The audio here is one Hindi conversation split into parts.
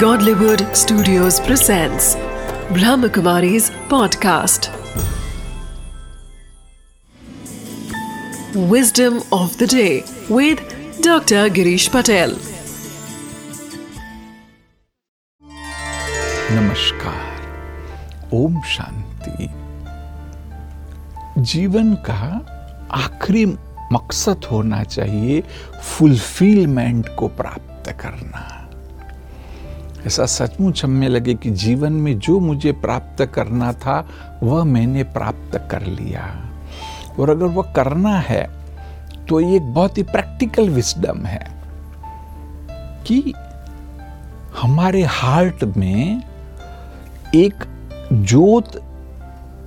Godlywood Studios presents Brahmakumari's podcast. Wisdom of the day with Dr. Girish Patel. नमस्कार ओम शांति जीवन का आखिरी मकसद होना चाहिए फुलफिलमेंट को प्राप्त करना ऐसा सचमुच हमें लगे कि जीवन में जो मुझे प्राप्त करना था, वह मैंने प्राप्त कर लिया। और अगर वह करना है तो ये एक बहुत ही प्रैक्टिकल विस्डम है कि हमारे हार्ट में एक जोत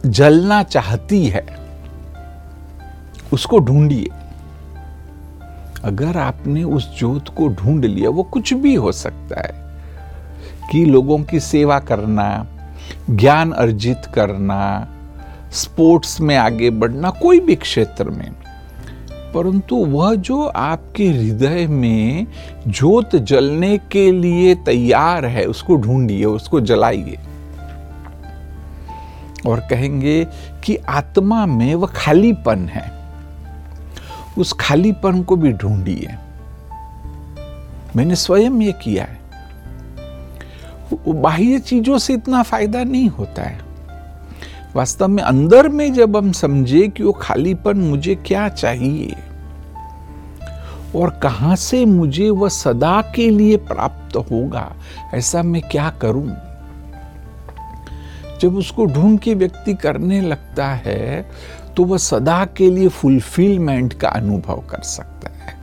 जलना चाहती है, उसको ढूंढिए। अगर आपने उस जोत को ढूंढ लिया, वो कुछ भी हो सकता है। कि लोगों की सेवा करना, ज्ञान अर्जित करना, स्पोर्ट्स में आगे बढ़ना, कोई भी क्षेत्र में। परंतु वह जो आपके हृदय में जोत जलने के लिए तैयार है, उसको ढूंढिए, उसको जलाइए। और कहेंगे कि आत्मा में वह खालीपन है। उस खालीपन को भी ढूंढिए। मैंने स्वयं ये किया है। बाह्य चीज़ों से इतना फ़ायदा नहीं होता है। वास्तव में अंदर में जब हम समझे कि वो खालीपन मुझे क्या चाहिए, और कहाँ से मुझे वह सदा के लिए प्राप्त होगा, ऐसा मैं क्या करूँ? जब उसको ढूंढ के व्यक्ति करने लगता है तो वह सदा के लिए फुलफिलमेंट का अनुभव कर सकता है।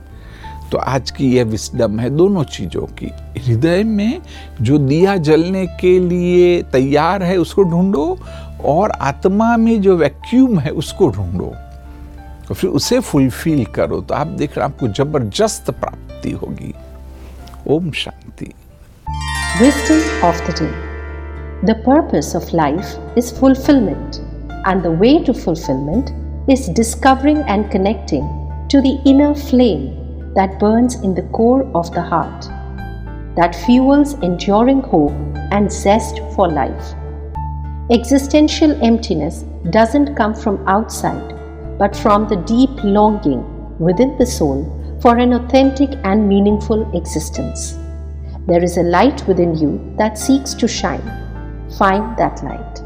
तो आज की यह विस्डम है दोनों चीज़ों की। हृदय में जो दिया जलने के लिए तैयार है, उसको ढूंढो और आत्मा में जो वैक्यूम है, उसको ढूंढो। तो फिर उसे फुलफिल करो। तो आप देख रहे आपको ज़बरदस्त प्राप्ति होगी। Om Shanti. The purpose of life is fulfilment and the way to fulfilment is discovering and connecting to the inner flame that burns in the core of the heart, that fuels enduring hope and zest for life. Existential emptiness doesn't come from outside, but from the deep longing within the soul for an authentic and meaningful existence. There is a light within you that seeks to shine. Find that light.